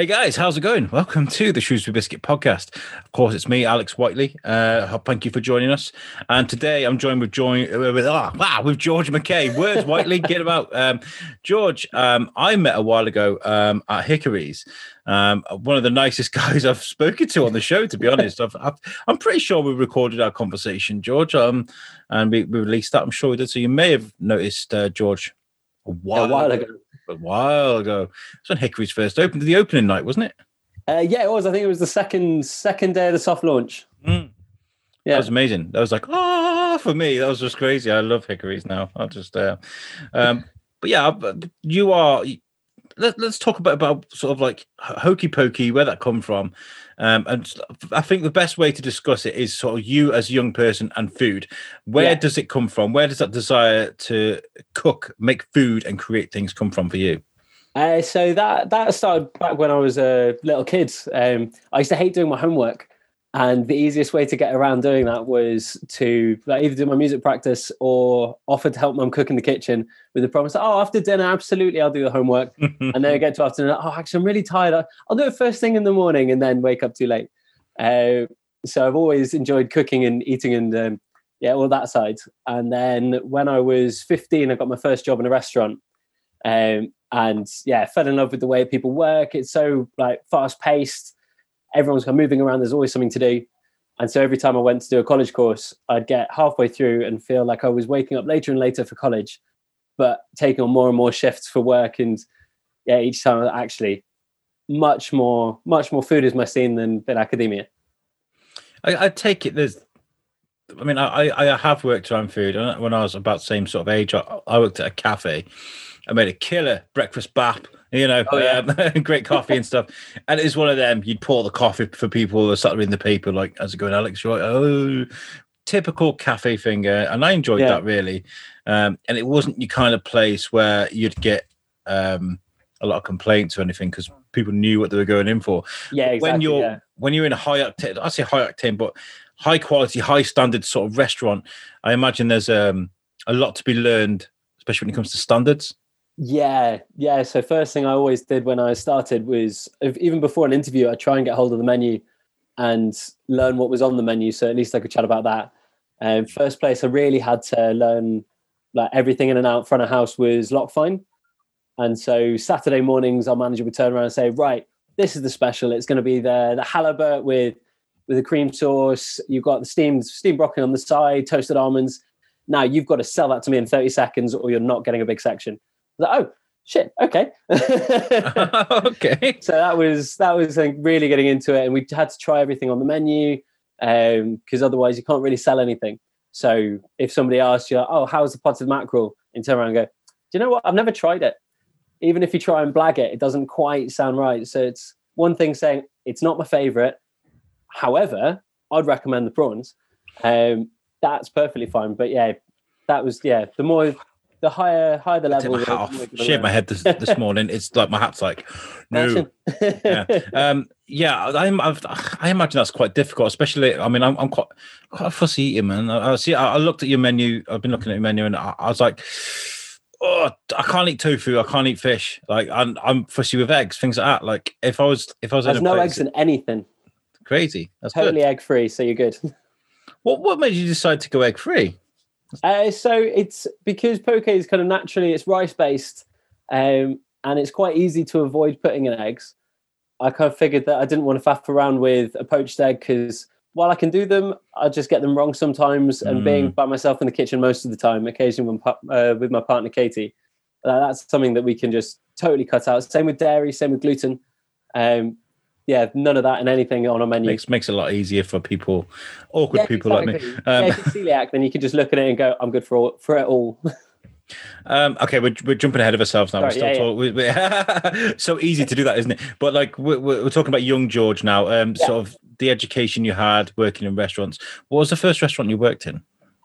Hey guys, how's it going? Welcome to the Shrewsbury Biscuit podcast. Of course, it's me, Alex Whiteley. Uh, thank you for joining us. And today I'm joined with join uh, with ah, wow, with George McCay. Words, Whiteley, get about um, George. Um, I met a while ago um, at Hickories. Um, one of the nicest guys I've spoken to on the show, to be honest. I've, i am pretty sure we recorded our conversation, George, um, and we, we, released that. I'm sure we did. So you may have noticed uh, George a while, a while ago a while ago. It was when Hickory's first opened, the opening night, wasn't it? Uh, yeah, it was. I think it was the second second day of the soft launch. Mm. Yeah, that was amazing. That was like ah oh, for me. That was just crazy. I love Hickories now. I just, uh, um, but yeah, you are. Let, us talk about about sort of like Hoke Poke, where that come from, um, and I think the best way to discuss it is sort of you as a young person and food. Where yeah. does it come from? Where does that desire to cook, make food, and create things come from for you? Uh, so that that started back when I was a little kid. Um, I used to hate doing my homework, and the easiest way to get around doing that was to like, either do my music practice or offer to help mum cook in the kitchen with the promise that, oh, after dinner, absolutely, I'll do the homework. and then I get to afternoon, oh, actually, I'm really tired. I'll do it first thing in the morning and then wake up too late. Uh, so I've always enjoyed cooking and eating and um, yeah, all that side. And then when I was 15, I got my first job in a restaurant. Um, and yeah, fell in love with the way people work. It's so like fast paced everyone's kind of moving around. There's always something to do. And so every time I went to do a college course, I'd get halfway through and feel like I was waking up later and later for college, but taking on more and more shifts for work. And yeah, each time actually much more, much more food is my scene than, than academia. I, I take it there's, I mean, I, I have worked around food. When I was about the same sort of age, I, I worked at a cafe. I made a killer breakfast bap you know, oh, yeah. um, great coffee and stuff. And it's one of them. You'd pour the coffee for people that start reading the paper, like, "How's it going, Alex?" You're like, Oh, typical cafe finger, and I enjoyed yeah. that really. Um, and it wasn't your kind of place where you'd get um, a lot of complaints or anything because people knew what they were going in for. Yeah, exactly, when you're yeah. when you're in a high octane, I say high octane, but high quality, high standard sort of restaurant, I imagine there's um, a lot to be learned, especially when it comes to standards. Yeah, yeah. So first thing I always did when I started was even before an interview, I try and get hold of the menu and learn what was on the menu, so at least I could chat about that. And um, first place, I really had to learn like everything in and out front of house was Loch Fyne. And so Saturday mornings, our manager would turn around and say, "Right, this is the special. It's going to be the the halibut with with a cream sauce. You've got the steamed steamed broccoli on the side, toasted almonds. Now you've got to sell that to me in 30 seconds, or you're not getting a big section." Like, oh shit, okay, okay. So that was that was like really getting into it, and we had to try everything on the menu Um, because um, otherwise you can't really sell anything. So if somebody asks you, oh, how's the potted mackerel, and turn around and go, do you know what? I've never tried it. Even if you try and blag it, it doesn't quite sound right. So it's one thing saying it's not my favorite. However, I'd recommend the prawns. Um, that's perfectly fine. But yeah, that was yeah. The more the higher higher the level. My hat off. Shaved my head this, this morning. It's like my hat's like no. yeah, um, yeah. I'm, I've, i imagine that's quite difficult, especially. I mean, I'm, I'm quite quite a fussy eater, man. I, I see. I, I, looked at your menu. I've been looking at your menu, and I, I was like. Oh, I can't eat tofu. I can't eat fish. Like I'm, I'm fussy with eggs, things like that. Like if I was, if I was, there's no place, eggs in anything. Crazy. That's totally egg free, so you're good. What What made you decide to go egg free? Uh, so it's because poke is kind of naturally it's rice based, um, and it's quite easy to avoid putting in eggs. I kind of figured that I didn't want to faff around with a poached egg because while I can do them, I just get them wrong sometimes. And mm. being by myself in the kitchen most of the time, occasionally when, uh, with my partner Katie, uh, that's something that we can just totally cut out. Same with dairy, same with gluten. Um, yeah, none of that and anything on a menu. Makes makes it a lot easier for people, awkward yeah, people exactly. like me. Um, yeah, if you're celiac, then you can just look at it and go, "I'm good for all, for it all." Um, okay, we're, we're jumping ahead of ourselves now. Sorry, we're still yeah, talking. Yeah. so easy to do that, isn't it? But like we're, we're talking about young George now. Um, yeah. sort of the education you had working in restaurants. What was the first restaurant you worked in?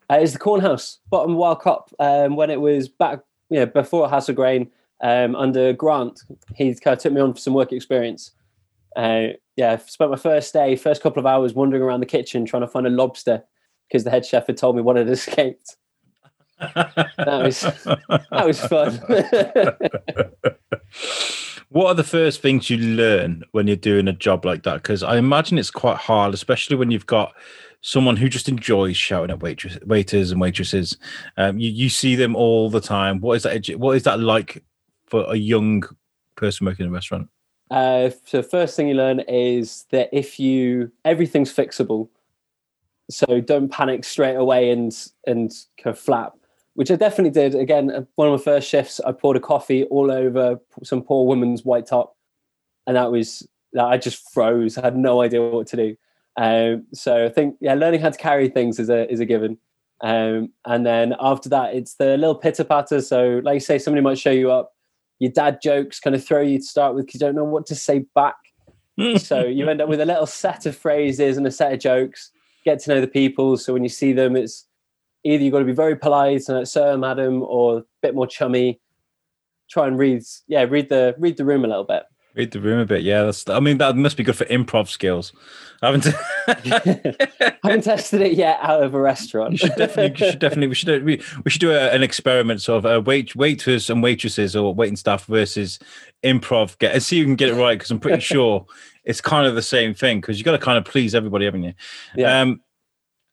Uh, it's the Cornhouse, bottom Wyle Cop. Um, when it was back, you know, before House of Grain, um, under Grant, he kind of took me on for some work experience. Uh, yeah, spent my first day, first couple of hours wandering around the kitchen trying to find a lobster because the head chef had told me one had escaped. that was that was fun. What are the first things you learn when you're doing a job like that? Because I imagine it's quite hard, especially when you've got someone who just enjoys shouting at waitress, waiters and waitresses. Um, you, you see them all the time. What is that? What is that like for a young person working in a restaurant? Uh, so first thing you learn is that if you everything's fixable, so don't panic straight away and and kind of flap, which I definitely did. Again, uh, one of my first shifts, I poured a coffee all over some poor woman's white top, and that was that I just froze. I had no idea what to do. Um, so I think yeah, learning how to carry things is a is a given. Um, and then after that, it's the little pitter patter. So, like you say, somebody might show you up your dad jokes kind of throw you to start with because you don't know what to say back. Hmm. so you end up with a little set of phrases and a set of jokes. Get to know the people. So when you see them, it's either you've got to be very polite and like, sir, madam, or a bit more chummy. Try and read, yeah, read the read the room a little bit. Read the room a bit, yeah. That's. I mean, that must be good for improv skills. I haven't. I haven't tested it yet out of a restaurant. You should definitely. You should definitely. We should. We, we should do a, an experiment sort of uh, wait waiters and waitresses or waiting staff versus improv. Get and see if you can get it right because I'm pretty sure it's kind of the same thing because you've got to kind of please everybody, haven't you? Yeah. Um,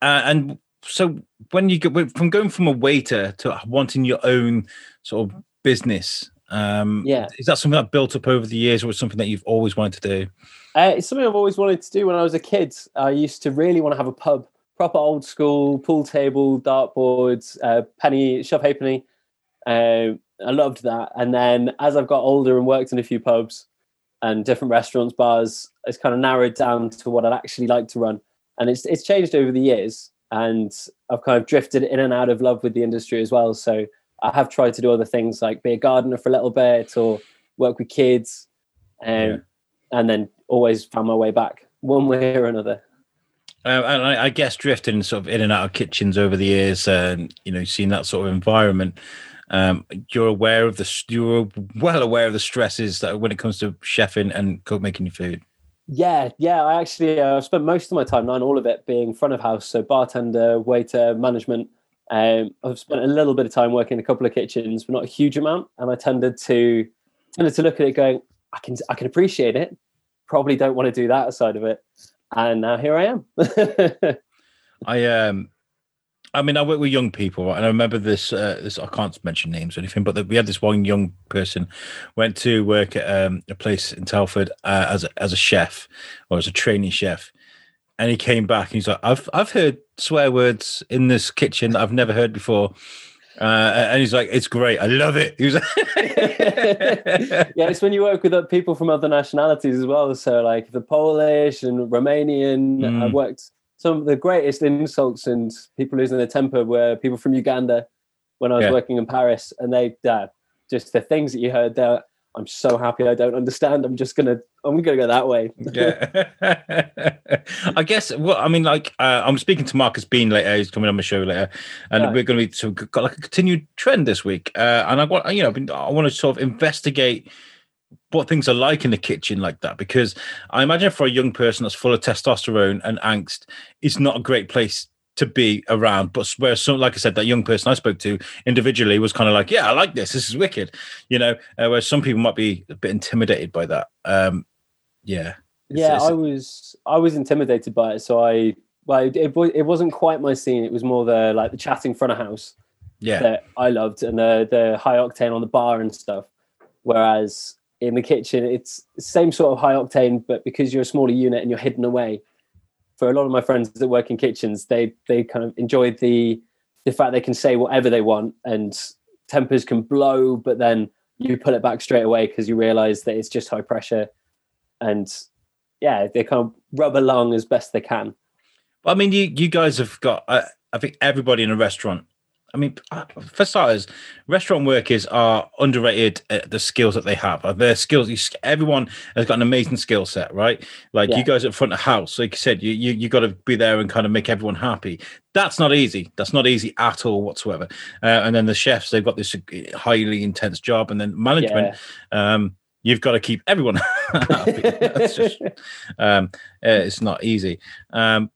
uh, and so when you get from going from a waiter to wanting your own sort of business um, yeah. Is that something that built up over the years or was something that you've always wanted to do? Uh, it's something I've always wanted to do when I was a kid. I used to really want to have a pub, proper old school, pool table, dartboards, uh, penny, shove halfpenny. Uh, I loved that. And then as I've got older and worked in a few pubs and different restaurants, bars, it's kind of narrowed down to what I'd actually like to run. And it's, it's changed over the years. And I've kind of drifted in and out of love with the industry as well. So I have tried to do other things like be a gardener for a little bit or work with kids, um, yeah. and then always found my way back one way or another. Uh, and I, I, guess drifting sort of in and out of kitchens over the years, and you know, seeing that sort of environment, um, you're aware of the you're well aware of the stresses that when it comes to chefing and cook making your food. Yeah, yeah. I actually uh, spent most of my time, not all of it, being front of house, so bartender, waiter, management. Um, I've spent a little bit of time working in a couple of kitchens, but not a huge amount. And I tended to tended to look at it going, I can I can appreciate it. Probably don't want to do that side of it. And now here I am. I um I mean, I work with young people, and I remember this. Uh, this I can't mention names or anything, but the, we had this one young person went to work at um, a place in Telford uh, as a, as a chef or as a training chef, and he came back and he's like, I've I've heard swear words in this kitchen that I've never heard before. Uh, and he's like, it's great. I love it. He was like yeah, it's when you work with people from other nationalities as well. So like the Polish and Romanian, mm. I've worked some of the greatest insults and people losing their temper were people from Uganda when I was yeah. working in Paris. And they, uh, just the things that you heard there, I'm so happy I don't understand. I'm just gonna I'm gonna go that way. yeah. I guess well, I mean, like uh, I'm speaking to Marcus Bean later. He's coming on my show later, and yeah. we're going to be so got like a continued trend this week. Uh, and I want you know I want to sort of investigate what things are like in the kitchen like that because I imagine for a young person that's full of testosterone and angst, it's not a great place to be around. But where some, like I said, that young person I spoke to individually was kind of like, yeah, I like this. This is wicked, you know. Uh, where some people might be a bit intimidated by that. Um, yeah, yeah, it's, it's, I was I was intimidated by it. So I well, it, it wasn't quite my scene. It was more the like the chatting front of house. Yeah, that I loved and the the high octane on the bar and stuff. Whereas in the kitchen, it's same sort of high octane, but because you're a smaller unit and you're hidden away, for a lot of my friends that work in kitchens, they they kind of enjoy the the fact they can say whatever they want and tempers can blow, but then you pull it back straight away because you realize that it's just high pressure and yeah, they kind of rub along as best they can. I mean, you you guys have got. Uh, I think everybody in a restaurant I mean, uh, for starters, restaurant workers are underrated at the skills that they have. Uh, their skills, everyone has got an amazing skill set, right? Like yeah. you guys at front of house, like you said, you you, you got to be there and kind of make everyone happy. That's not easy. That's not easy at all whatsoever. Uh, and then the chefs, they've got this highly intense job, and then management. Yeah. Um, you've got to keep everyone happy. That's just, um, uh, it's not easy. Um,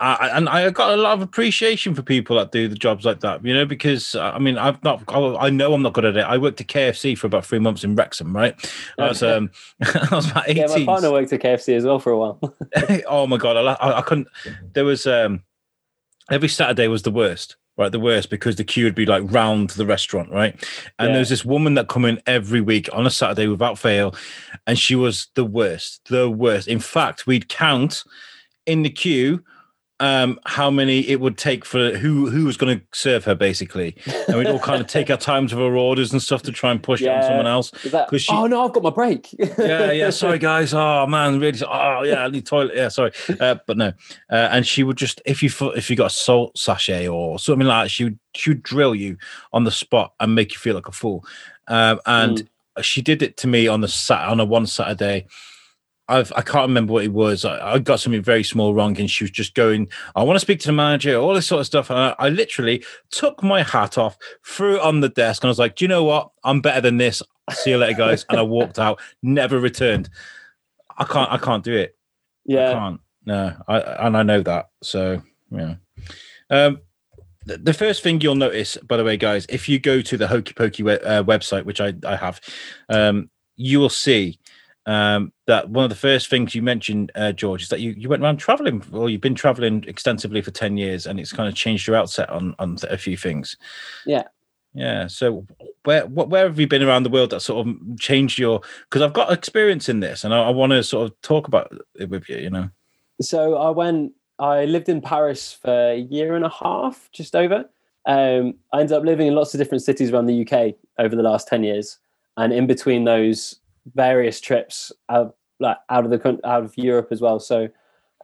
I, and I got a lot of appreciation for people that do the jobs like that, you know, because I mean, I've not, I know I'm not good at it. I worked at KFC for about three months in Wrexham, right? I was, um, I was about 18. Yeah, my partner worked at KFC as well for a while. oh my God. I, I couldn't, there was, um, every Saturday was the worst right? The worst because the queue would be like round the restaurant, right? And yeah. there's this woman that come in every week on a Saturday without fail, and she was the worst, the worst. In fact, we'd count in the queue um, how many it would take for who who was going to serve her basically, and we'd all kind of take our times of our orders and stuff to try and push yeah. it on someone else. Because she, oh no, I've got my break. yeah, yeah. Sorry guys. Oh man, really. Oh yeah, I need toilet. Yeah, sorry, uh, but no. Uh, and she would just if you if you got a salt sachet or something like that, she would she would drill you on the spot and make you feel like a fool. Um, and mm. she did it to me on the sat on a one Saturday I've, I can't remember what it was. I, I, got something very small wrong, and she was just going, I want to speak to the manager, all this sort of stuff. And I, I, literally took my hat off, threw it on the desk, and I was like, Do you know what? I'm better than this. See you later, guys. and I walked out, never returned. I can't, I can't do it. Yeah. I can't. No. I, and I know that. So, yeah. Um, the first thing you'll notice, by the way, guys, if you go to the Hoke Poke we- uh, website, which I, I have, um, you will see um, that one of the first things you mentioned, uh, George, is that you, you went around traveling, or you've been traveling extensively for 10 years, and it's kind of changed your outset on, on a few things. Yeah. Yeah. So where where have you been around the world that sort of changed your? Because I've got experience in this, and I, I want to sort of talk about it with you. You know. So I went. I lived in Paris for a year and a half, just over. Um, I ended up living in lots of different cities around the UK over the last ten years, and in between those, various trips out like out of the out of Europe as well. So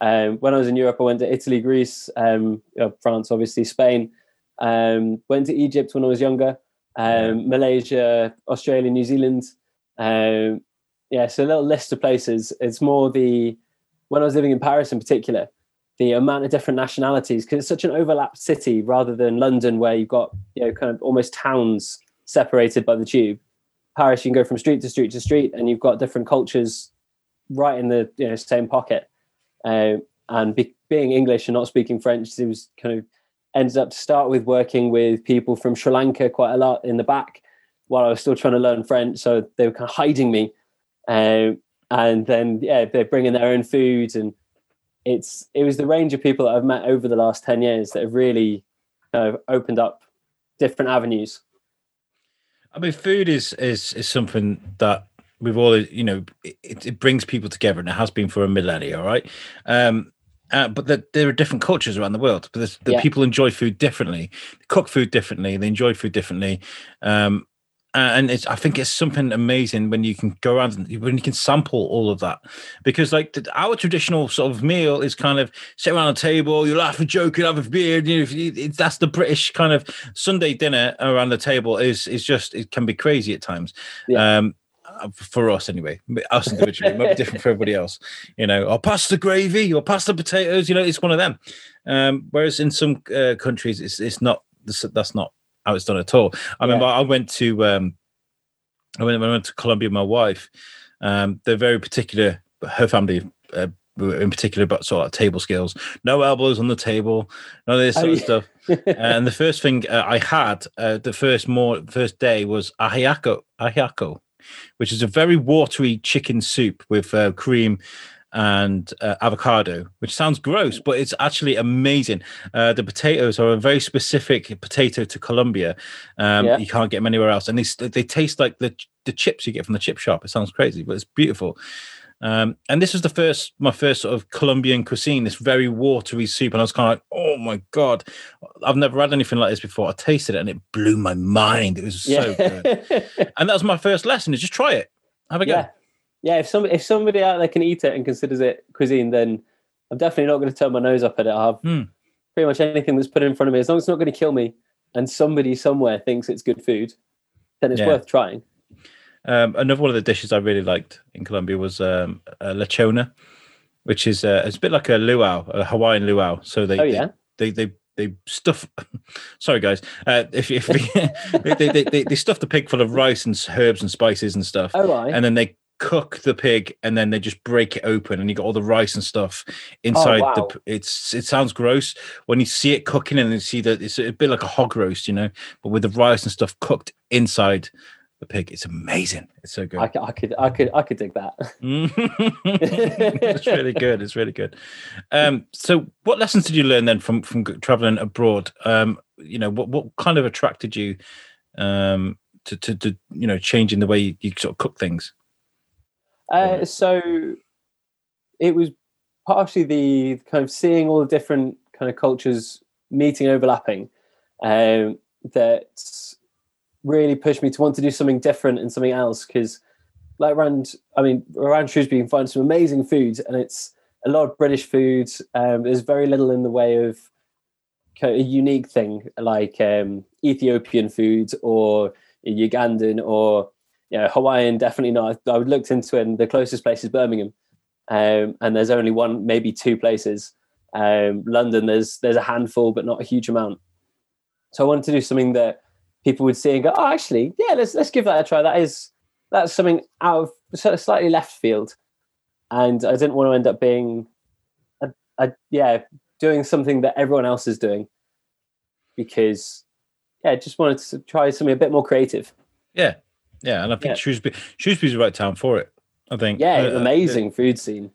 um, when I was in Europe, I went to Italy, Greece, um, France, obviously Spain. Um, went to Egypt when I was younger. Um, Malaysia, Australia, New Zealand. Um, yeah, so a little list of places. It's more the when I was living in Paris in particular, the amount of different nationalities because it's such an overlapped city rather than London where you've got you know kind of almost towns separated by the tube. Paris, you can go from street to street to street, and you've got different cultures right in the you know same pocket. Uh, and be, being English and not speaking French, it was kind of ended up to start with working with people from Sri Lanka quite a lot in the back while I was still trying to learn French. So they were kind of hiding me, uh, and then yeah, they're bringing their own food, and it's it was the range of people that I've met over the last ten years that have really of opened up different avenues. I mean, food is is is something that we've all, you know, it, it brings people together, and it has been for a millennia, all right. Um, uh, but the, there are different cultures around the world. But the yeah. people enjoy food differently, cook food differently, they enjoy food differently. Um, and it's I think it's something amazing when you can go around and when you can sample all of that because like the, our traditional sort of meal is kind of sit around a table you laugh and joke you have a beer you know, that's the British kind of Sunday dinner around the table is is just it can be crazy at times yeah. um, for us anyway, us individually, it might be different for everybody else. You know, or pasta gravy or pasta potatoes. You know, it's one of them. Um, whereas in some uh, countries, it's it's not. That's not how it's done at all. I remember I went to um, I went, I went to Colombia with my wife. Um, they're very particular. Her family, uh, in particular, about sort of table skills. No elbows on the table. None of this sort oh, of yeah. stuff. and the first thing uh, I had, uh, the first more first day was ajiaco, ajiaco, which is a very watery chicken soup with uh, cream and uh, avocado, which sounds gross, but it's actually amazing. Uh, the potatoes are a very specific potato to Colombia. Um, yeah. You can't get them anywhere else, and they they taste like the the chips you get from the chip shop. It sounds crazy, but it's beautiful. Um, and this was the first, my first sort of Colombian cuisine, this very watery soup. And I was kind of like, oh my God, I've never had anything like this before. I tasted it and it blew my mind. It was so good. and that was my first lesson is just try it. Have a yeah. go yeah, if some if somebody out there can eat it and considers it cuisine, then I'm definitely not going to turn my nose up at it. I have mm. pretty much anything that's put in front of me, as long as it's not going to kill me, and somebody somewhere thinks it's good food, then it's yeah. worth trying. Um, another one of the dishes I really liked in Colombia was um, lechona, which is uh, it's a bit like a luau, a Hawaiian luau. So they, oh, yeah? they, they, they they stuff. sorry, guys. Uh, if if they, they, they, they stuff the pig full of rice and herbs and spices and stuff, oh, right. and then they cook the pig and then they just break it open and you got all the rice and stuff inside oh, wow. the it's it sounds gross. When you see it cooking and you see that it's a bit like a hog roast you know but with the rice and stuff cooked inside the pig it's amazing. It's so good. I could, I could, I could dig that. it's really good it's really good. Um so what lessons did you learn then from from traveling abroad? Um you know what what kind of attracted you um to to, to you know changing the way you, you sort of cook things Uh, so it was partially the kind of seeing all the different kind of cultures meeting, overlapping, um, that really pushed me to want to do something different and something else. Because, like around, I mean, around Shrewsbury, you can find some amazing foods, and it's a lot of British foods Um, there's very little in the way of kind of a unique thing like um, Ethiopian food or Ugandan or you know, Hawaiian, definitely not. I, I looked into it, and the closest place is Birmingham, um, and there's only one, maybe two places. Um, London, there's there's a handful, but not a huge amount. So I wanted to do something that people would see and go, "Oh, actually, yeah, let's let's give that a try." That is that's something out of sort of slightly left field, and I didn't want to end up being, a, a, yeah, doing something that everyone else is doing, because yeah, I just wanted to try something a bit more creative. Yeah, yeah, and I think Yeah. Shrewsbury Shrewsbury's the right town for it. I think. Yeah, Uh, uh, amazing food scene.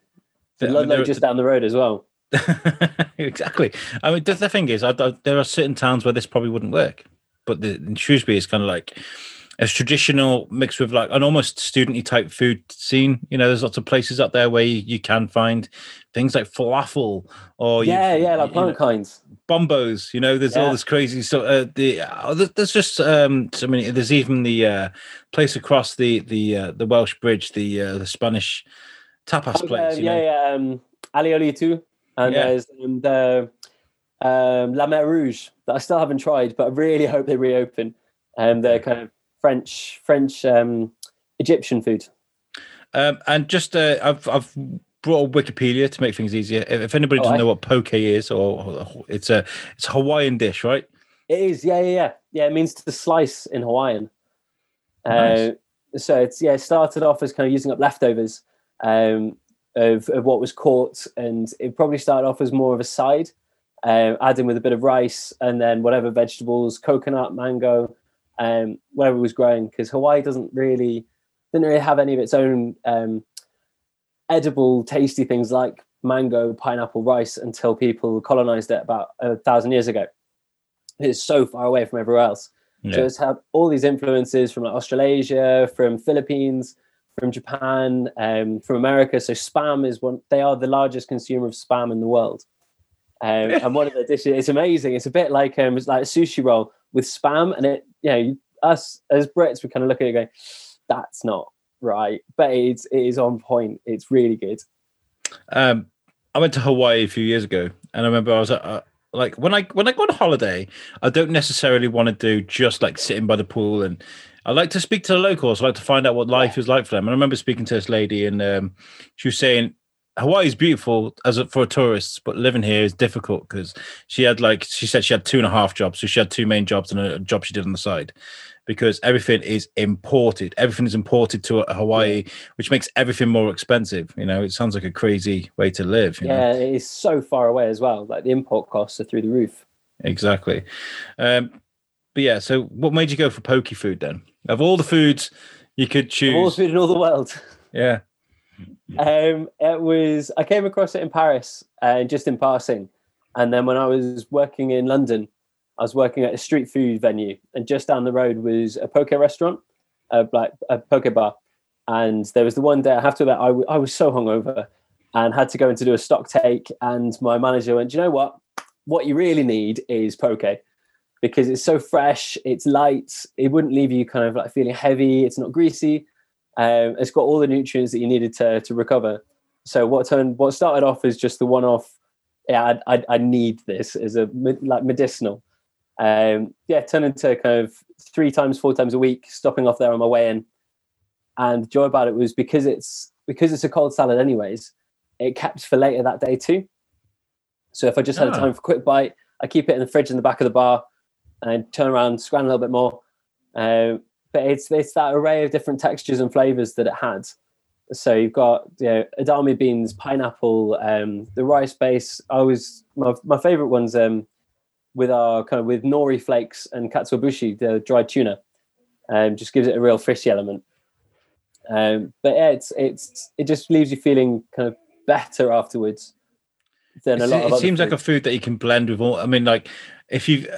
the- I mean, just down the road as well. exactly. I mean, the, the thing is, I, I, there are certain towns where this probably wouldn't work, but the, in Shrewsbury is kind of like it's traditional mixed with like an almost studenty type food scene. You know, there's lots of places up there where you, you can find things like falafel or you- yeah, yeah, like you know, kinds. bombos. You know, there's all this crazy stuff. Uh, the uh, there's- just um, so many. There's even the uh, place across the the uh, the Welsh Bridge, the uh, the Spanish tapas Oh, place. you yeah, know? yeah. Um, Alioli too, and Yeah. there's um, the um, La Mer Rouge that I still haven't tried, but I really hope they reopen. And they're kind of French, French, um, Egyptian food. Um, and just uh, I've I've brought up Wikipedia to make things easier. If, if anybody Oh, doesn't I- know what poke is, or, or it's a it's a Hawaiian dish, right? It is, yeah, yeah, yeah. Yeah, it means to slice in Hawaiian. Nice. Uh, so it's yeah, it started off as kind of using up leftovers um, of of what was caught, and it probably started off as more of a side, um, adding with a bit of rice and then whatever vegetables, coconut, mango, um, whatever was growing. Because Hawaii doesn't really didn't really have any of its own um, edible, tasty things like mango, pineapple, rice until people colonized it about a thousand years ago. It's so far away from everywhere else. So it's had all these influences from like Australasia, from Philippines, from Japan, um, from America. So spam is one. They are the largest consumer of spam in the world. Um, and one of the dishes, it's amazing. It's a bit like um, it's like a sushi roll with spam, and it, you know, us as Brits, we kind of look at it going, "That's not right," but it's it is on point. It's really good. Um, I went to Hawaii a few years ago, and I remember I was uh, like, when I when I go on holiday, I don't necessarily want to do just like sitting by the pool, and I like to speak to the locals. I like to find out what life is like for them. And I remember speaking to this lady, and um, she was saying Hawaii is beautiful as a, for tourists, but living here is difficult because she had like she said she had two and a half jobs, so she had two main jobs and a job she did on the side. Because everything is imported, everything is imported to Hawaii, which makes everything more expensive. You know, it sounds like a crazy way to live. You know? Yeah, it is so far away as well. Like the import costs are through the roof. exactly. Um, but yeah, so what made you go for pokey food then? Of all the foods you could Of all choose, food in all the world. yeah, Um, it was I came across it in Paris and just in passing, and then when I was working in London, I was working at a street food venue, and just down the road was a poke restaurant, a like a poke bar, and there was the one day I have to admit I, w- I was so hungover and had to go in to do a stock take, and my manager went, "Do you know what? What you really need is poke." Because it's so fresh, it's light, it wouldn't leave you kind of like feeling heavy, it's not greasy, um, it's got all the nutrients that you needed to to recover. So what turned what started off as just the one off, yeah, I, I, I need this as a like medicinal. Um, yeah, turned into kind of three times, four times a week, stopping off there on my way in. And the joy about it was because it's because it's a cold salad, anyways. It kept for later that day too. So if I just had a Ah. time for a quick bite, I keep it in the fridge in the back of the bar, and turn around, scran a little bit more. Um, but it's it's that array of different textures and flavors that it had So you've got you know edamame beans, pineapple, um, the rice base. I was my my favorite ones um, with our kind of with nori flakes and katsuobushi, the dried tuna. Um, just gives it a real fishy element. Um, but yeah, it's it's it just leaves you feeling kind of better afterwards than a lot. Of it, it seems food. like a food that you can blend with all. I mean, like if you,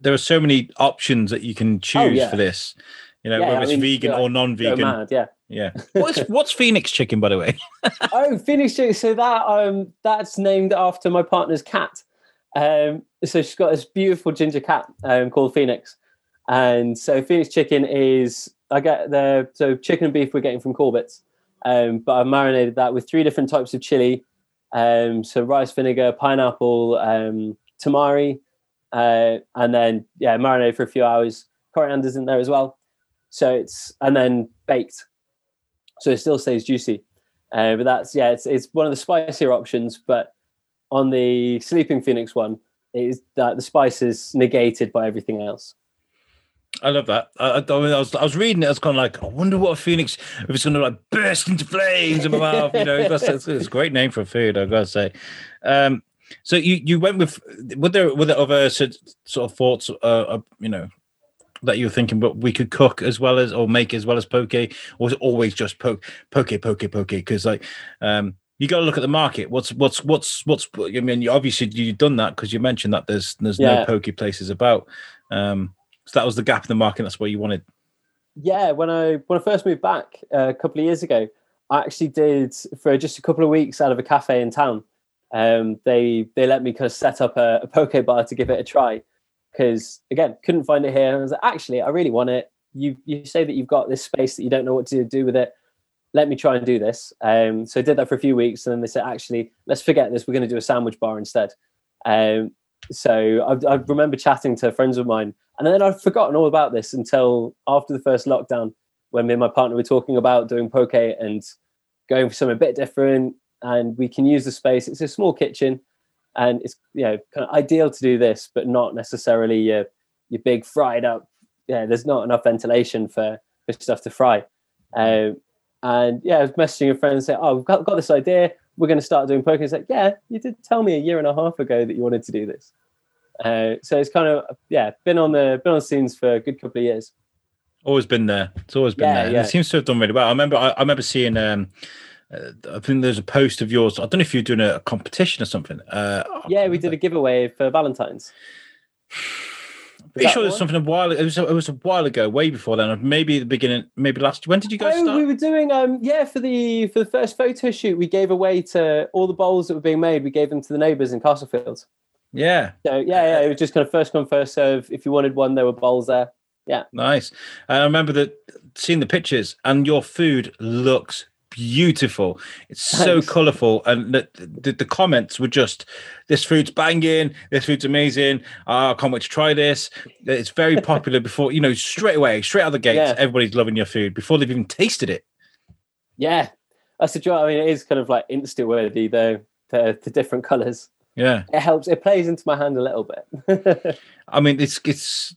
there are so many options that you can oh, choose oh, yeah. for this. You know, yeah, whether I it's mean, vegan or non-vegan. Mad, yeah. Yeah. What's what's Phoenix chicken, by the way? oh, Phoenix chicken. So that um that's named after my partner's cat. Um, so she's got this beautiful ginger cat um, called Phoenix, and so Phoenix chicken is I get the so chicken and beef we're getting from Corbett's, um, but I've marinated that with three different types of chili, um, so rice vinegar, pineapple, um, tamari, uh, and then yeah, marinated for a few hours. Coriander's in there as well, so it's and then baked so it still stays juicy. Uh, but that's yeah, it's it's one of the spicier options. But on the Sleeping Phoenix one, is that the spice is negated by everything else. I love that. I, I, I, was I was reading it. I was kind of like, I wonder what a phoenix if it's going to like burst into flames in my mouth. You know, it's, it's, a great name for a food. I gotta say. Um, so you you went with were there were there other sort of thoughts? Uh, uh, you know, that you were thinking, but we could cook as well as or make as well as poke, or was it always just poke, poke, poke, poke? Because like, um, you got to look at the market. What's what's what's what's? I mean, obviously you've done that because you mentioned that there's there's yeah. no poke places about. Um, so that was the gap in the market. That's what you wanted. Yeah, when I when I first moved back uh, a couple of years ago, I actually did for just a couple of weeks out of a cafe in town. Um, they they let me kind of set up a, a poke bar to give it a try because again couldn't find it here. And i was like actually i really want it. You you say that you've got this space that you don't know what to do with it. Let me try and do this. Um, so i did that for a few weeks and then they said actually let's forget this. We're going to do a sandwich bar instead. Um, so I, I remember chatting to friends of mine and then i'd forgotten all about this until after the first lockdown when me and my partner were talking about doing poke and going for something a bit different and we can use the space it's a small kitchen and it's you know kind of ideal to do this, but not necessarily your your big fried up. Yeah, there's not enough ventilation for for stuff to fry. Um, and yeah, I was messaging a friend and saying, "Oh, we've got, got this idea. We're going to start doing poker." He's like, "Yeah, you did tell me a year and a half ago that you wanted to do this." Uh, so it's kind of yeah, been on the been on the scenes for a good couple of years. Always been there. It's always been yeah, there. Yeah. It seems to have done really well. I remember I, I remember seeing um, uh, I think there's a post of yours. I don't know if you're doing a, competition or something. Uh, yeah, we did a giveaway for Valentine's. Pretty sure there's something a while. It was a, it was a while ago, way before then. Maybe the beginning, maybe last. When did you guys oh, start? We were doing um yeah for the for the first photo shoot. We gave away to all the bowls that were being made. We gave them to the neighbours in Castlefield. Yeah. So yeah, yeah, it was just kind of first come first serve. If you wanted one, there were bowls there. Yeah. Nice. I remember that seeing the pictures, and your food looks beautiful. It's so colourful, and the, the, the comments were just, "This food's banging. This food's amazing. Oh, I can't wait to try this." It's very popular. before you know, straight away, straight out of the gates, yeah. everybody's loving your food before they've even tasted it. Yeah, that's the joy. I mean, it is kind of like insta worthy though. The, the different colours. Yeah, it helps. It plays into my hand a little bit. I mean, it's it's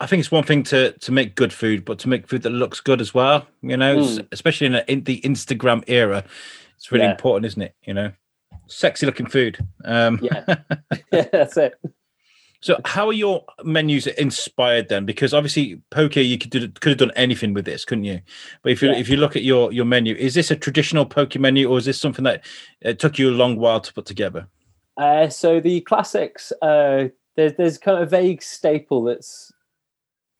I think it's one thing to to make good food, but to make food that looks good as well. You know, mm. especially in, a, in, the Instagram era, it's really yeah. important, isn't it? You know, sexy looking food. Um, yeah. yeah, that's it. So, how are your menus inspired then? Because obviously, poke you could do, could have done anything with this, couldn't you? But if you yeah. if you look at your your menu, is this a traditional poke menu, or is this something that it took you a long while to put together? Uh, so the classics, uh, there's there's kind of a vague staple that's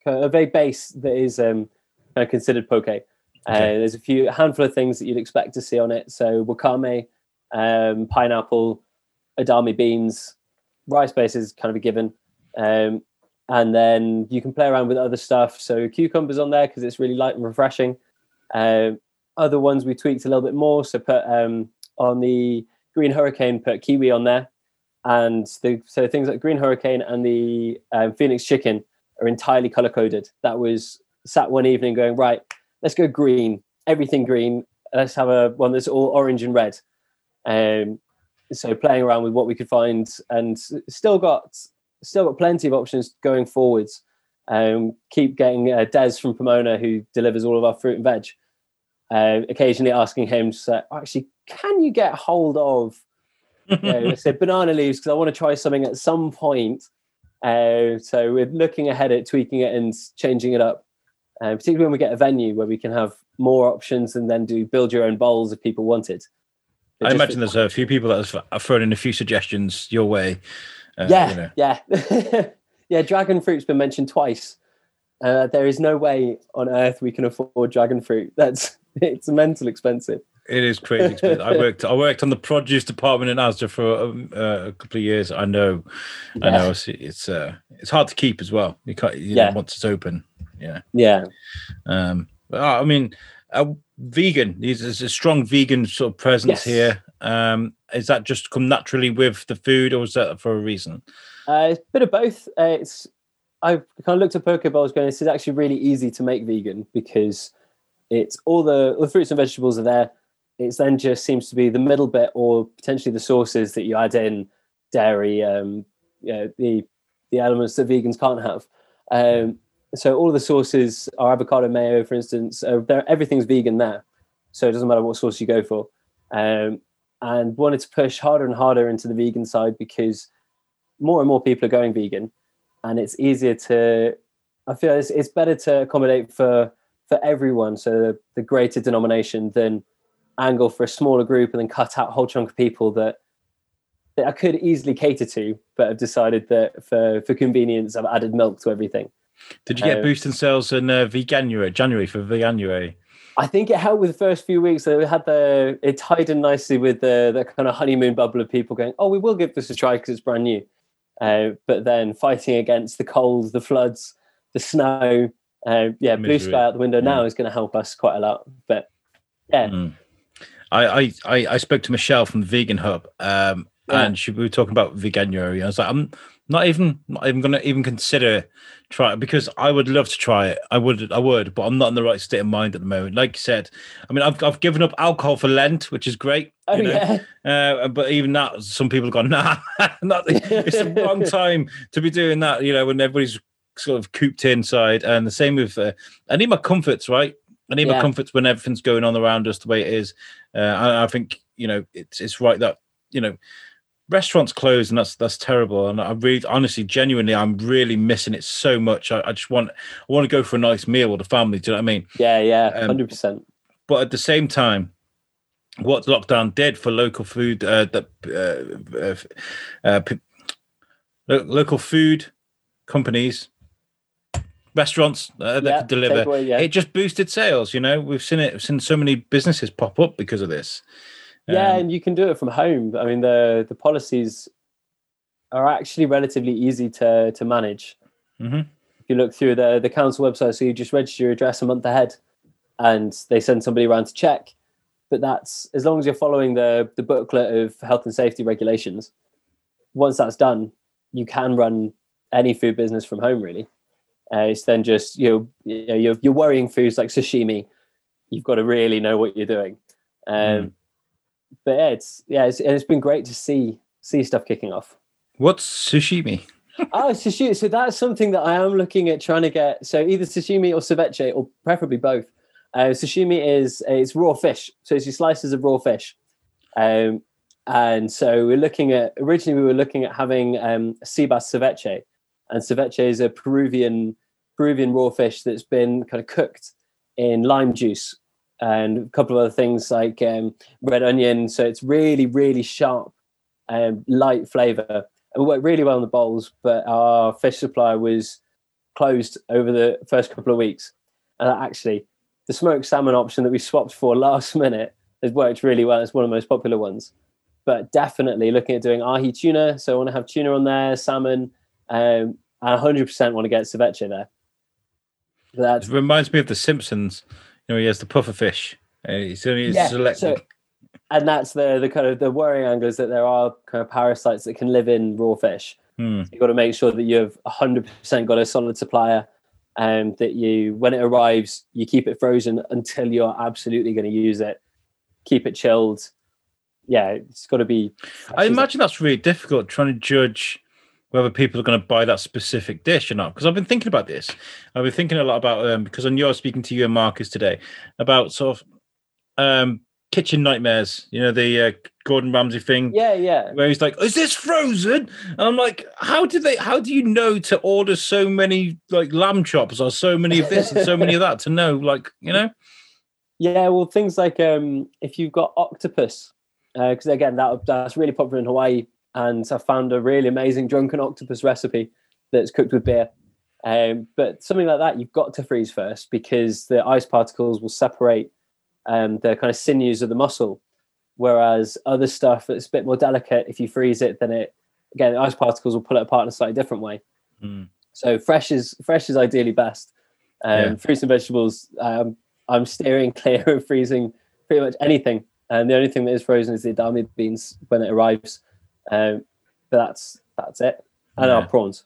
a very base that is um, kind of considered poke. Uh, okay. Uh, there's a few a handful of things that you'd expect to see on it. So wakame, um, pineapple, edamame beans, rice base is kind of a given. Um, and then you can play around with other stuff. So cucumbers on there because it's really light and refreshing. Um, other ones we tweaked a little bit more. So put um, on the green hurricane, put kiwi on there, and the, so things like green hurricane and the um, phoenix chicken are entirely color coded. That was sat one evening going right. Let's go green, everything green. Let's have a one that's all orange and red. Um, so playing around with what we could find, and still got still got plenty of options going forwards. Um, keep getting uh, Des from Pomona, who delivers all of our fruit and veg. uh, occasionally asking him to say, actually, can you get hold of, you know, say banana leaves because I want to try something at some point. Uh, so we're looking ahead at tweaking it and changing it up, uh, particularly when we get a venue where we can have more options and then do build your own bowls if people want it. But I imagine there's a few people that have- thrown in a few suggestions your way. Uh, yeah, you know. yeah, yeah. Dragon fruit's been mentioned twice. Uh, there is no way on earth we can afford dragon fruit. That's it's mental expensive. It is crazy. expensive. I worked. I worked on the produce department in Asda for um, uh, a couple of years. I know. I know. It's it's, uh, it's hard to keep as well. You can't. You Yeah. know, once it's open. Yeah. Yeah, Um. but, uh, I mean, uh, vegan. There's a strong vegan sort of presence Yes. here. Um. Is that just come naturally with the food, or is that for a reason? uh, it's a bit of both. Uh, it's I kind of looked at poke bowls going. This is actually really easy to make vegan because it's all the all the fruits and vegetables are there. It's then just seems to be the middle bit or potentially the sauces that you add in dairy, um, you know, the the elements that vegans can't have. Um, so all of the sauces are avocado mayo, for instance. Uh, everything's vegan there, so it doesn't matter what sauce you go for. Um, and wanted to push harder and harder into the vegan side because more and more people are going vegan, and it's easier to. I feel it's, it's better to accommodate for for everyone, so the, the greater denomination than angle for a smaller group and then cut out a whole chunk of people that that I could easily cater to, but I've decided that for for convenience, I've added milk to everything. Did you get a boost in sales in uh, Veganuary, January for Veganuary? I think it helped with the first few weeks. So it had the it tied in nicely with the the kind of honeymoon bubble of people going, "Oh, we will give this a try because it's brand new." Uh, but then fighting against the cold, the floods, the snow, uh, yeah, blue sky out the window now is going to help us quite a lot. But yeah, Mm. I, I, I, spoke to Michelle from Vegan Hub, um, Yeah. and she we were talking about Veganuary. I was like, I'm not even not even gonna even consider try it because I would love to try it. I would, I would, but I'm not in the right state of mind at the moment. Like you said, I mean, I've I've given up alcohol for Lent, which is great. oh you know, yeah, Uh, but even that, some people have gone, nah, not the, it's the wrong time to be doing that. You know, when everybody's sort of cooped inside, and the same with uh, I need my comforts, right? I need my comforts when everything's going on around us the way it is. Uh, I, I think you know it's it's right that you know restaurants closed and that's that's terrible. And I really, honestly, genuinely, I'm really missing it so much. I, I just want I want to go for a nice meal with the family. Do you know what I mean? yeah, yeah, Um, hundred percent. but at the same time, what lockdown did for local food, uh, that uh, uh, uh, local food companies, restaurants uh, that Yeah, could deliver, takeaway, yeah. it just boosted sales. You know, we've seen it, we've seen so many businesses pop up because of this. yeah, Um, and you can do it from home. I mean, the the policies are actually relatively easy to to manage. Mhm. If you look through the the council website, so you just register your address a month ahead, and they send somebody around to check. But that's as long as you're following the the booklet of health and safety regulations. Once that's done, you can run any food business from home. Really, uh, it's then just you know, you know you're, you're worrying foods like sashimi. You've got to really know what you're doing. Um, Mm. But yeah, it's yeah, it's, it's been great to see see stuff kicking off. what's sashimi? oh, sashimi. So that's something that I am looking at trying to get. So either sashimi or ceviche, or preferably both. Uh, sashimi is it's raw fish, so it's your slices of raw fish. Um, and so we're looking at originally we were looking at having um, sea bass ceviche, and ceviche is a Peruvian Peruvian raw fish that's been kind of cooked in lime juice and a couple of other things like um, red onion. So it's really really sharp, um, light flavor. It worked really well in the bowls, but our fish supply was closed over the first couple of weeks. And actually, the smoked salmon option that we swapped for last minute has worked really well. It's one of the most popular ones. But definitely looking at doing ahi tuna. So I want to have tuna on there, salmon, um, and 100% want to get ceviche there. That's It reminds me of The Simpsons. You know, he has the puffer fish. Uh, he's only Yeah, selected. so- and that's the the kind of the worrying angle is that there are kind of parasites that can live in raw fish. Hmm. You've got to make sure that you've 100% got a solid supplier and that you, when it arrives, you keep it frozen until you're absolutely going to use it. Keep it chilled. Yeah, it's got to be. I imagine that's really difficult trying to judge whether people are going to buy that specific dish or not. Because I've been thinking about this. I've been thinking a lot about um, because I knew I was speaking to you and Marcus today about sort of um, Kitchen Nightmares. You know the uh, Gordon Ramsay thing. Yeah, yeah. Where he's like, "Is this frozen?" And I'm like, "How did they? How do you know to order so many like lamb chops or so many of this and so many of that to know? Like, you know." Yeah, well, things like um, if you've got octopus, because uh, again, that that's really popular in Hawaii, and I found a really amazing drunken octopus recipe that's cooked with beer. Um, but something like that, you've got to freeze first because the ice particles will separate um, the kind of sinews of the muscle. Whereas other stuff that's a bit more delicate, if you freeze it, then it again the ice particles will pull it apart in a slightly different way. Mm. So fresh is fresh is ideally best. Um, yeah. Fruits and vegetables, um, I'm steering clear of freezing pretty much anything. And the only thing that is frozen is the edamame beans when it arrives. Um, but that's that's it. And yeah. our prawns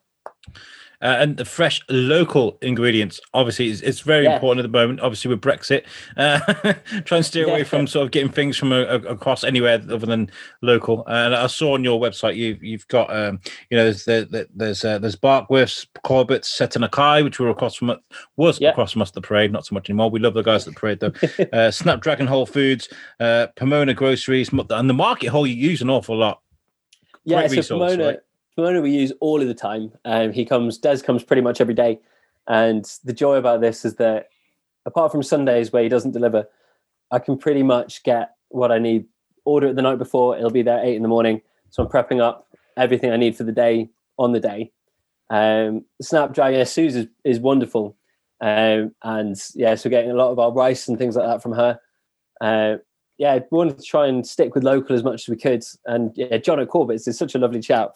uh, and the fresh local ingredients. Obviously, it's, it's very yeah. important at the moment. Obviously, with Brexit, uh, try and steer yeah. away from sort of getting things from a, a, across anywhere other than local. And I saw on your website you you've got um, you know there's there's uh, there's Barkworths, Corbett's, Setanakai, which were across from was yeah. across from us at the parade. Not so much anymore. We love the guys at the parade though. uh, Snapdragon Whole Foods, uh, Pomona Groceries, and the Market Hall you use an awful lot. Yeah, Great so resource, Pomona. Right? Pomona we use all of the time. Um, he comes, Des comes pretty much every day. And the joy about this is that apart from Sundays where he doesn't deliver, I can pretty much get what I need. Order it the night before, it'll be there eight in the morning. So I'm prepping up everything I need for the day on the day. Um, Snapdragon Suze is, is wonderful. Um, and yeah, so getting a lot of our rice and things like that from her. Uh, yeah, we wanted to try and stick with local as much as we could. And yeah, John at Corbett's is such a lovely chap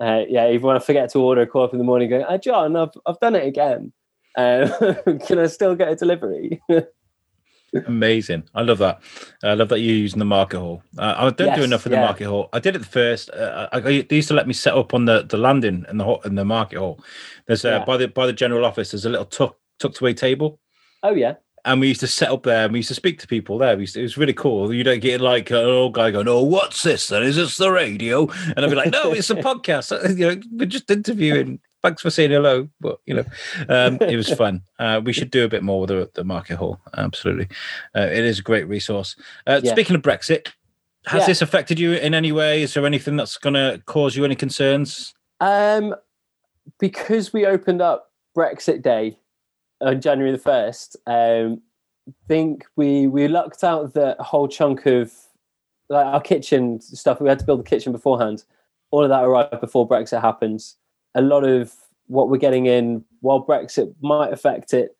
uh, yeah, even when I forget to order a up in the morning, going, oh, John, I've, I've done it again. Uh, can I still get a delivery? Amazing. I love that. I love that you're using the market hall. Uh, I don't yes, do enough in yeah. the market hall. I did it first. Uh, I, I, they used to let me set up on the, the landing in the in the market hall. There's uh, yeah. by the by the general office. There's a little tuck, tucked away table. Oh yeah and we used to set up there and we used to speak to people there. To, it was really cool. You don't get like an old guy going, "Oh, what's this? Then is this the radio?" And I'd be like, "No, it's a podcast. you know, we're just interviewing. Thanks for saying hello." But you know, um, it was fun. Uh, we should do a bit more with the, the market hall. Absolutely, uh, it is a great resource. Uh, yeah. Speaking of Brexit, has yeah. this affected you in any way? Is there anything that's going to cause you any concerns? Um, because we opened up Brexit Day on January the first, um, think we we lucked out that whole chunk of like our kitchen stuff. We had to build the kitchen beforehand. All of that arrived before Brexit happens. A lot of what we're getting in, while Brexit might affect it,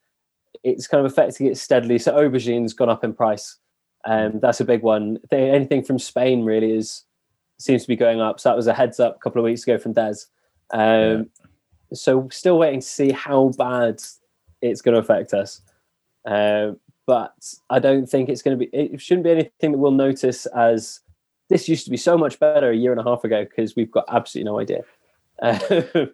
it's kind of affecting it steadily. So aubergine's gone up in price. Um, that's a big one. Anything from Spain really is seems to be going up. So that was a heads up a couple of weeks ago from Des. Um, yeah. So still waiting to see how bad it's going to affect us. Uh, but I don't think it's going to be. It shouldn't be anything that we'll notice as this used to be so much better a year and a half ago because we've got absolutely no idea.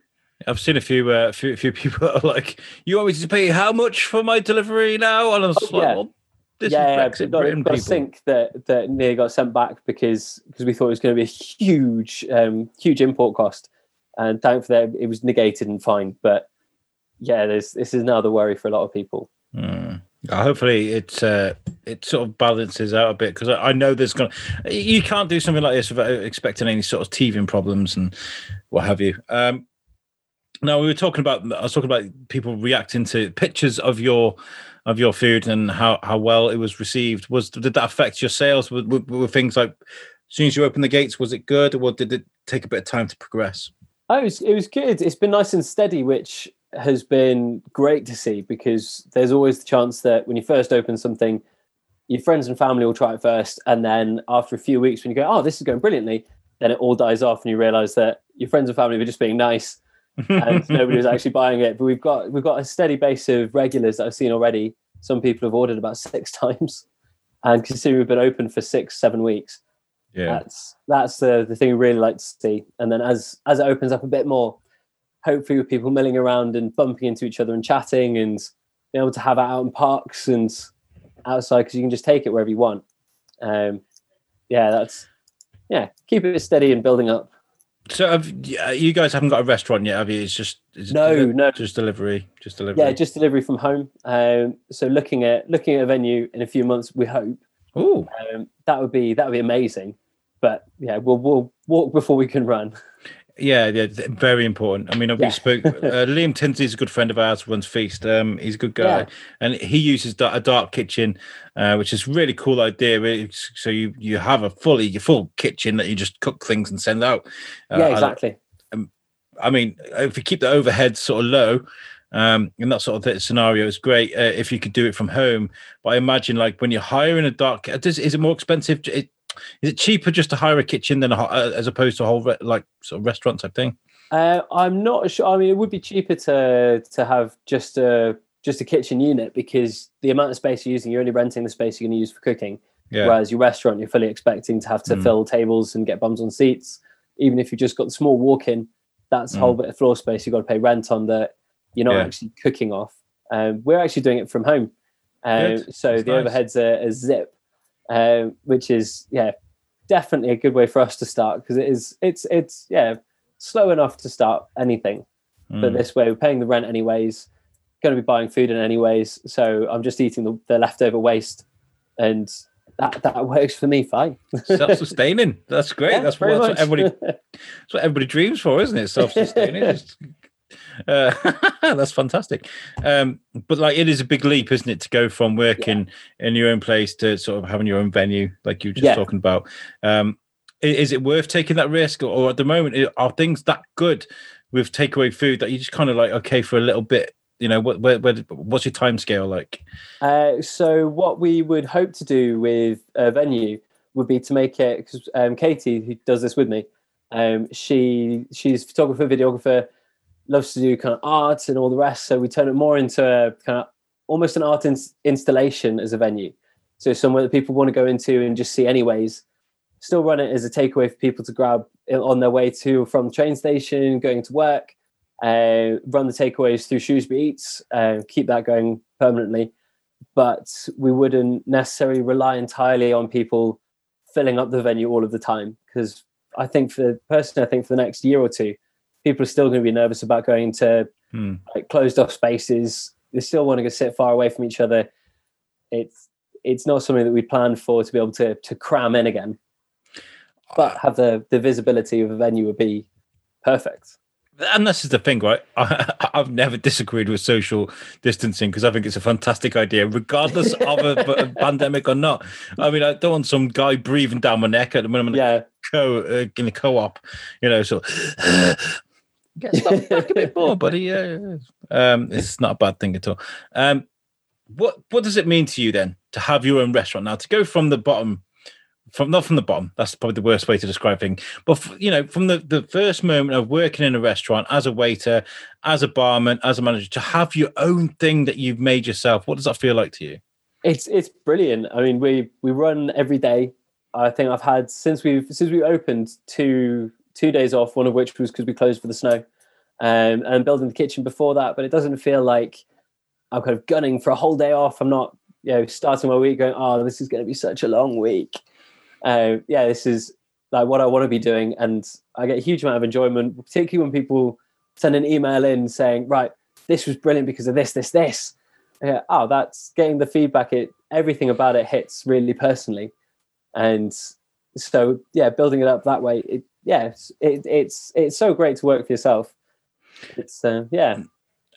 I've seen a few, uh, few, few people are like, "You want me to pay how much for my delivery now?" And I was oh, like, yeah. well, this yeah, is Brexit got, Britain got think that that near got sent back because because we thought it was going to be a huge, um, huge import cost, and thankfully it was negated and fine. But yeah, this is another worry for a lot of people. Mm. Hopefully, it uh, it sort of balances out a bit because I, I, know there's going. to You can't do something like this without expecting any sort of teething problems and what have you. Um, now we were talking about. I was talking about people reacting to pictures of your of your food and how how well it was received. Was did that affect your sales? Were, were, were things like as soon as you opened the gates, was it good, or did it take a bit of time to progress? Oh, it was, it was good. It's been nice and steady, which has been great to see because there's always the chance that when you first open something, your friends and family will try it first, and then after a few weeks, when you go, "Oh, this is going brilliantly," then it all dies off, and you realise that your friends and family were just being nice, and nobody was actually buying it. But we've got we've got a steady base of regulars that I've seen already. Some people have ordered about six times, and considering we've been open for six, seven weeks, yeah, that's that's the the thing we really like to see. And then as as it opens up a bit more, hopefully with people milling around and bumping into each other and chatting and being able to have it out in parks and outside because you can just take it wherever you want. Um, yeah, that's yeah, keep it steady and building up. So have you guys haven't got a restaurant yet, have you? It's just it's no, no, just delivery, just delivery. Yeah, just delivery from home. Um, so looking at looking at a venue in a few months, we hope. Oh, um, that would be that would be amazing. But yeah, we'll we'll walk before we can run. Yeah, yeah, very important. I mean, we Yeah. spoke. Uh, Liam Tinsley is a good friend of ours. Runs Feast. Um, he's a good guy, Yeah. and he uses a dark kitchen, uh, which is a really cool idea. Really. So you you have a fully your full kitchen that you just cook things and send out. Uh, yeah, I- exactly. I mean, if you keep the overhead sort of low, um, in that sort of scenario, is great uh, if you could do it from home. But I imagine, like when you're hiring a dark, uh, does, is it more expensive? It, is it cheaper just to hire a kitchen than a, uh, as opposed to a whole re- like sort of restaurant type thing? Uh, I'm not sure. I mean, it would be cheaper to to have just a just a kitchen unit because the amount of space you're using, you're only renting the space you're going to use for cooking. Yeah, Whereas your restaurant, you're fully expecting to have to Mm. fill tables and get bums on seats. Even if you've just got the small walk-in, that's a whole bit of floor space you've got to pay rent on that you're not. Yeah. actually cooking off. Um, we're actually doing it from home, um, so That's the nice. overhead's are a zip, um, which is yeah definitely a good way for us to start because it is it's it's yeah slow enough to start anything but Mm. this way we're paying the rent anyways going to be buying food in anyways so i'm just eating the, the leftover waste and that that works for me fine self-sustaining. That's great. Yeah, that's, what, that's what everybody that's what everybody dreams for, isn't it? Self-sustaining. Just- uh, that's fantastic. Um, but like, it is a big leap, isn't it, to go from working in your own place to sort of having your own venue, like you were just Yeah. talking about. Um, is it worth taking that risk, or, or at the moment, are things that good with takeaway food that you just kind of like okay for a little bit? You know, what, where, where, what's your time scale like? Uh, so what we would hope to do with a venue would be to make it because um, Katie, who does this with me, um, she she's photographer, videographer, loves to do kind of art and all the rest. So we turn it more into a kind of almost an art ins- installation as a venue. So somewhere that people want to go into and just see anyways. Still run it as a takeaway for people to grab on their way to from the train station, going to work. Uh, run the takeaways through Shrewsbury Eats, uh, keep that going permanently but we wouldn't necessarily rely entirely on people filling up the venue all of the time because I think for personally, I think for the next year or two, people are still going to be nervous about going to Hmm. like closed off spaces. They still want to go sit far away from each other. It's it's not something that we planned for to be able to to cram in again, but have the the visibility of a venue would be perfect. and this is the thing, right? I, I've never disagreed with social distancing because I think it's a fantastic idea, regardless of a, a pandemic or not. I mean, I don't want some guy breathing down my neck at the moment Yeah, co uh, in the co-op, you know. So get stuff back a bit more, buddy. Yeah, yeah. um, it's not a bad thing at all. Um, what what does it mean to you then to have your own restaurant now? To go from the bottom, from not from the bottom. That's probably the worst way to describe things. But f- you know, from the the first moment of working in a restaurant as a waiter, as a barman, as a manager, to have your own thing that you've made yourself. What does that feel like to you? It's it's brilliant. I mean, we we run every day. I think I've had since we've since we opened two two days off. One of which was because we closed for the snow, um, and building the kitchen before that. But it doesn't feel like I'm kind of gunning for a whole day off. I'm not, you know, starting my week going, oh, this is going to be such a long week. Uh, yeah, this is like what I want to be doing, and I get a huge amount of enjoyment, particularly when people send an email in saying, right, this was brilliant because of this, this, this yeah, oh, that's getting the feedback. It everything about it hits really personally, and so yeah, building it up that way. It yeah, it's it, it's it's so great to work for yourself. It's uh, yeah,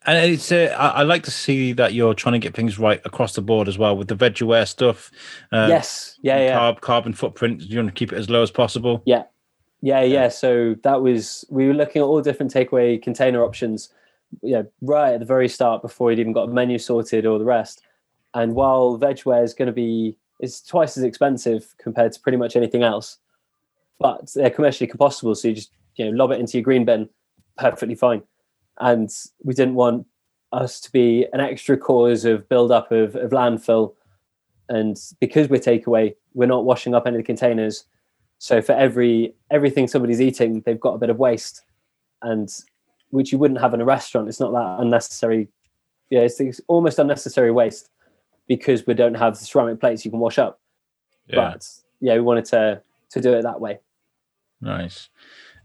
And it's uh, I, I like to see that you're trying to get things right across the board as well with the Vegware stuff. Uh, yes, yeah, yeah, Carb, carbon footprint. You want to keep it as low as possible. yeah, yeah. Yeah. So that was we were looking at all different takeaway container options. Yeah, right at the very start before we'd even got a menu sorted or the rest. And while vegware is going to be it's twice as expensive compared to pretty much anything else, but they're commercially compostable, so you just you know lob it into your green bin, perfectly fine. And we didn't want us to be an extra cause of build up of, of landfill. And because we're takeaway, we're not washing up any of the containers. So for every everything somebody's eating, they've got a bit of waste, and which you wouldn't have in a restaurant. It's not that unnecessary. Yeah, it's, it's almost unnecessary waste because we don't have the ceramic plates you can wash up. Yeah. But yeah, we wanted to to do it that way. Nice.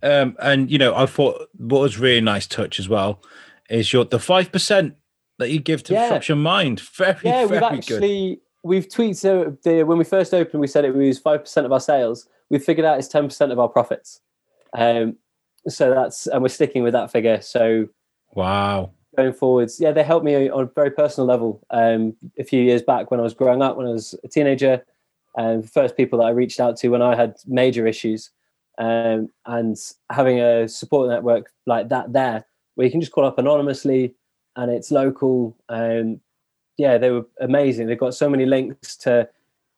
Um, and you know, I thought what was really nice touch as well is your the five percent that you give to Yeah. Shropshire Mind. Very, yeah, very we've good. actually we've tweaked so the, when we first opened, we said it was five percent of our sales. We've figured out it's ten percent of our profits. Um, so that's and we're sticking with that figure. So wow, going forwards, yeah, they helped me on a very personal level. Um, a few years back when I was growing up, when I was a teenager, um, first people that I reached out to when I had major issues, um, and having a support network like that there, where you can just call up anonymously and it's local. And yeah, they were amazing. They've got so many links to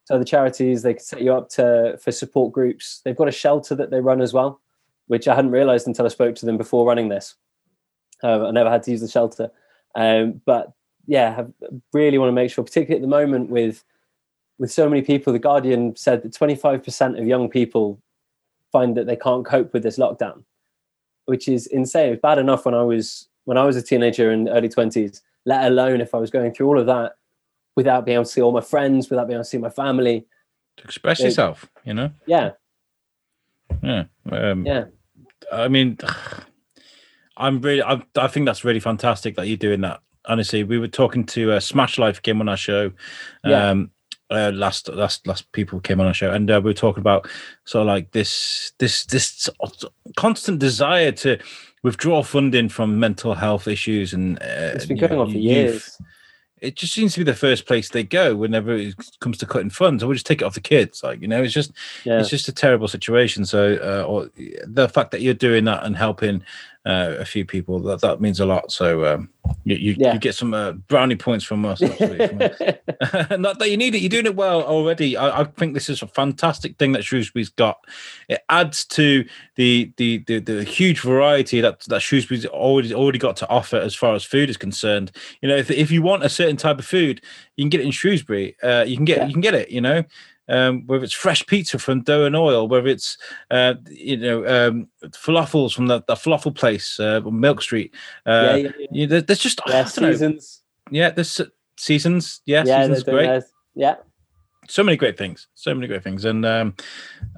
to other charities. They can set you up to for support groups. They've got a shelter that they run as well, which I hadn't realised until I spoke to them before running this. Uh, I never had to use the shelter, um, but yeah, I really want to make sure, particularly at the moment with with so many people. The Guardian said that 25% of young people find that they can't cope with this lockdown, which is insane. It's bad enough when I was when I was a teenager in early 20s, let alone if I was going through all of that without being able to see all my friends, without being able to see my family. To express it, yourself, you know? Yeah. Yeah. Um, yeah. I mean, I'm really, I, I think that's really fantastic that you're doing that. Honestly, we were talking to uh, Smash Life came on our show. Yeah. Um, uh, last last last people came on our show and uh, we were talking about sort of like this this this constant desire to withdraw funding from mental health issues and uh, it's been going know, on for years it just seems to be the first place they go whenever it comes to cutting funds. I would just take it off the kids, like you know, it's just yeah. it's just a terrible situation. So, uh, or the fact that you're doing that and helping uh, a few people that that means a lot. So, um, you you, yeah. you, get some uh, brownie points from us. Not that you need it, you're doing it well already. I, I, think this is a fantastic thing that Shrewsbury's got. It adds to the the the, the huge variety that that Shrewsbury's already already got to offer as far as food is concerned. You know, if if you want a certain type of food, you can get it in Shrewsbury. Uh, you can get yeah. you can get it. You know, um, whether it's fresh pizza from dough and oil, whether it's uh, you know um, falafels from the, the falafel place, uh, Milk Street. Uh, yeah, yeah, yeah. You know, there's just yeah, seasons. Know. Yeah, there's seasons. Yeah, yeah seasons great. Yeah. So many great things. So many great things, and um,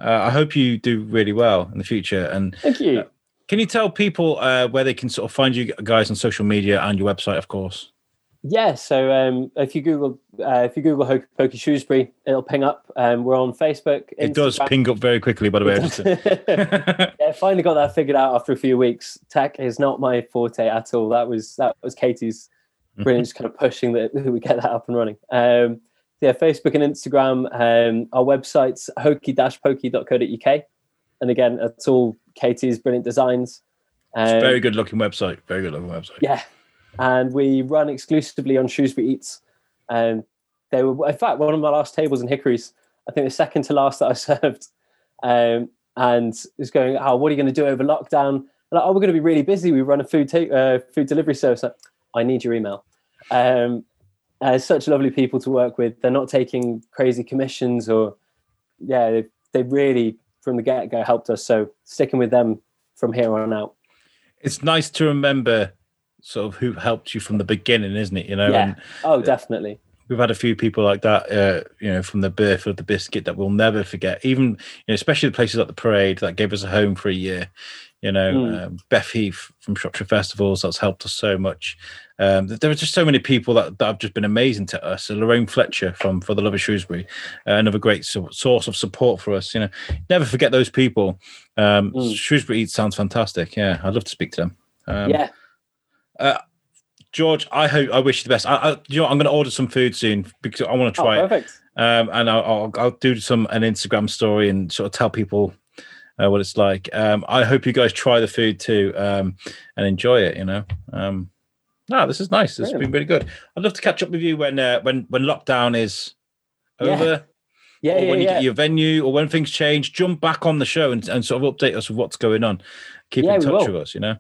uh, I hope you do really well in the future. And thank you. Uh, can you tell people uh, where they can sort of find you guys on social media and your website, of course? Yeah, so um, if you Google uh, if you Google Hoke Poke Shrewsbury, it'll ping up. Um, we're on Facebook. Instagram. It does ping up very quickly, by the way. yeah, finally got that figured out after a few weeks. Tech is not my forte at all. That was that was Katie's brilliant, just kind of pushing that we get that up and running. Um, yeah, Facebook and Instagram. Um, our website's hoke-poke.co.uk, and again, it's all Katie's brilliant designs. Um, very good looking website. Very good looking website. Yeah, and we run exclusively on Shrewsbury Eats. And um, they were, in fact, one of my last tables in Hickory's. I think the second to last that I served. Um, and was going, oh, what are you going to do over lockdown? Like, oh, we're going to be really busy. We run a food take, uh, food delivery service. Like, I need your email. Um, uh, such lovely people to work with. They're not taking crazy commissions or, yeah, they, they really from the get go helped us. So sticking with them from here on out. It's nice to remember sort of who helped you from the beginning, isn't it? You know, yeah. And, oh, definitely. We've had a few people like that, uh, you know, from the birth of the biscuit that we'll never forget. Even, you know, especially the places like the parade that gave us a home for a year. You know, mm. um, Beth Heath from Shropshire Festivals that's helped us so much. Um, there are just so many people that, that have just been amazing to us. So Lorraine Fletcher from For the Love of Shrewsbury, uh, another great so- source of support for us. You know, never forget those people. Um, mm. Shrewsbury Eats sounds fantastic. Yeah, I'd love to speak to them. Um, yeah, uh, George, I hope I wish you the best. I, I you know, I'm going to order some food soon because I want to try oh, perfect. it. Um, and I'll, I'll, I'll do some an Instagram story and sort of tell people uh, what it's like. Um, I hope you guys try the food too um, and enjoy it. You know, um, no, this is nice. This has been really good. I'd love to catch up with you when uh, when when lockdown is over. Yeah, yeah, when you yeah. get your venue or when things change, jump back on the show and, and sort of update us with what's going on. Keep in touch with us, you know.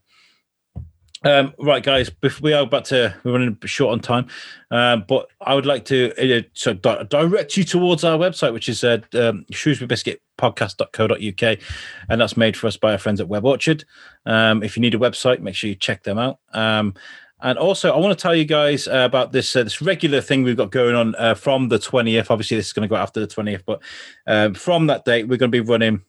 Um, right, guys, we are about to we're running short on time, um, but I would like to uh, so di- direct you towards our website, which is uh, um, shrewsburybiscuitpodcast.co.uk, and that's made for us by our friends at Web Orchard. Um, if you need a website, make sure you check them out. Um, and also, I want to tell you guys uh, about this uh, this regular thing we've got going on uh, from the twentieth. Obviously, this is going to go after the twentieth, but um, from that date, we're going to be running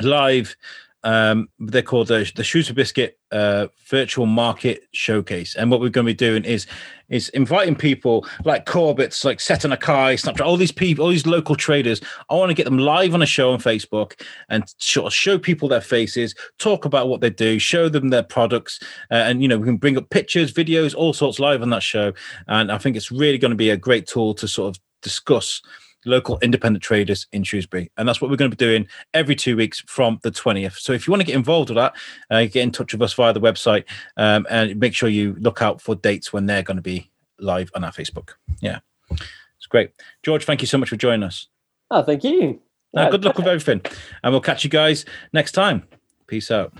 live Um, they're called the, the Shrewsbury Biscuit uh, Virtual Market Showcase. And what we're going to be doing is is inviting people like Corbetts, like Seton Akai, Snapchat, all these people, all these local traders. I want to get them live on a show on Facebook and sort of show people their faces, talk about what they do, show them their products, uh, and you know we can bring up pictures, videos, all sorts live on that show. And I think it's really going to be a great tool to sort of discuss local independent traders in Shrewsbury. And that's what we're going to be doing every two weeks from the 20th. So if you want to get involved with that, uh, get in touch with us via the website um, and make sure you look out for dates when they're going to be live on our Facebook. Yeah, it's great. George, thank you so much for joining us. Oh, thank you. Uh, good luck with everything. And we'll catch you guys next time. Peace out.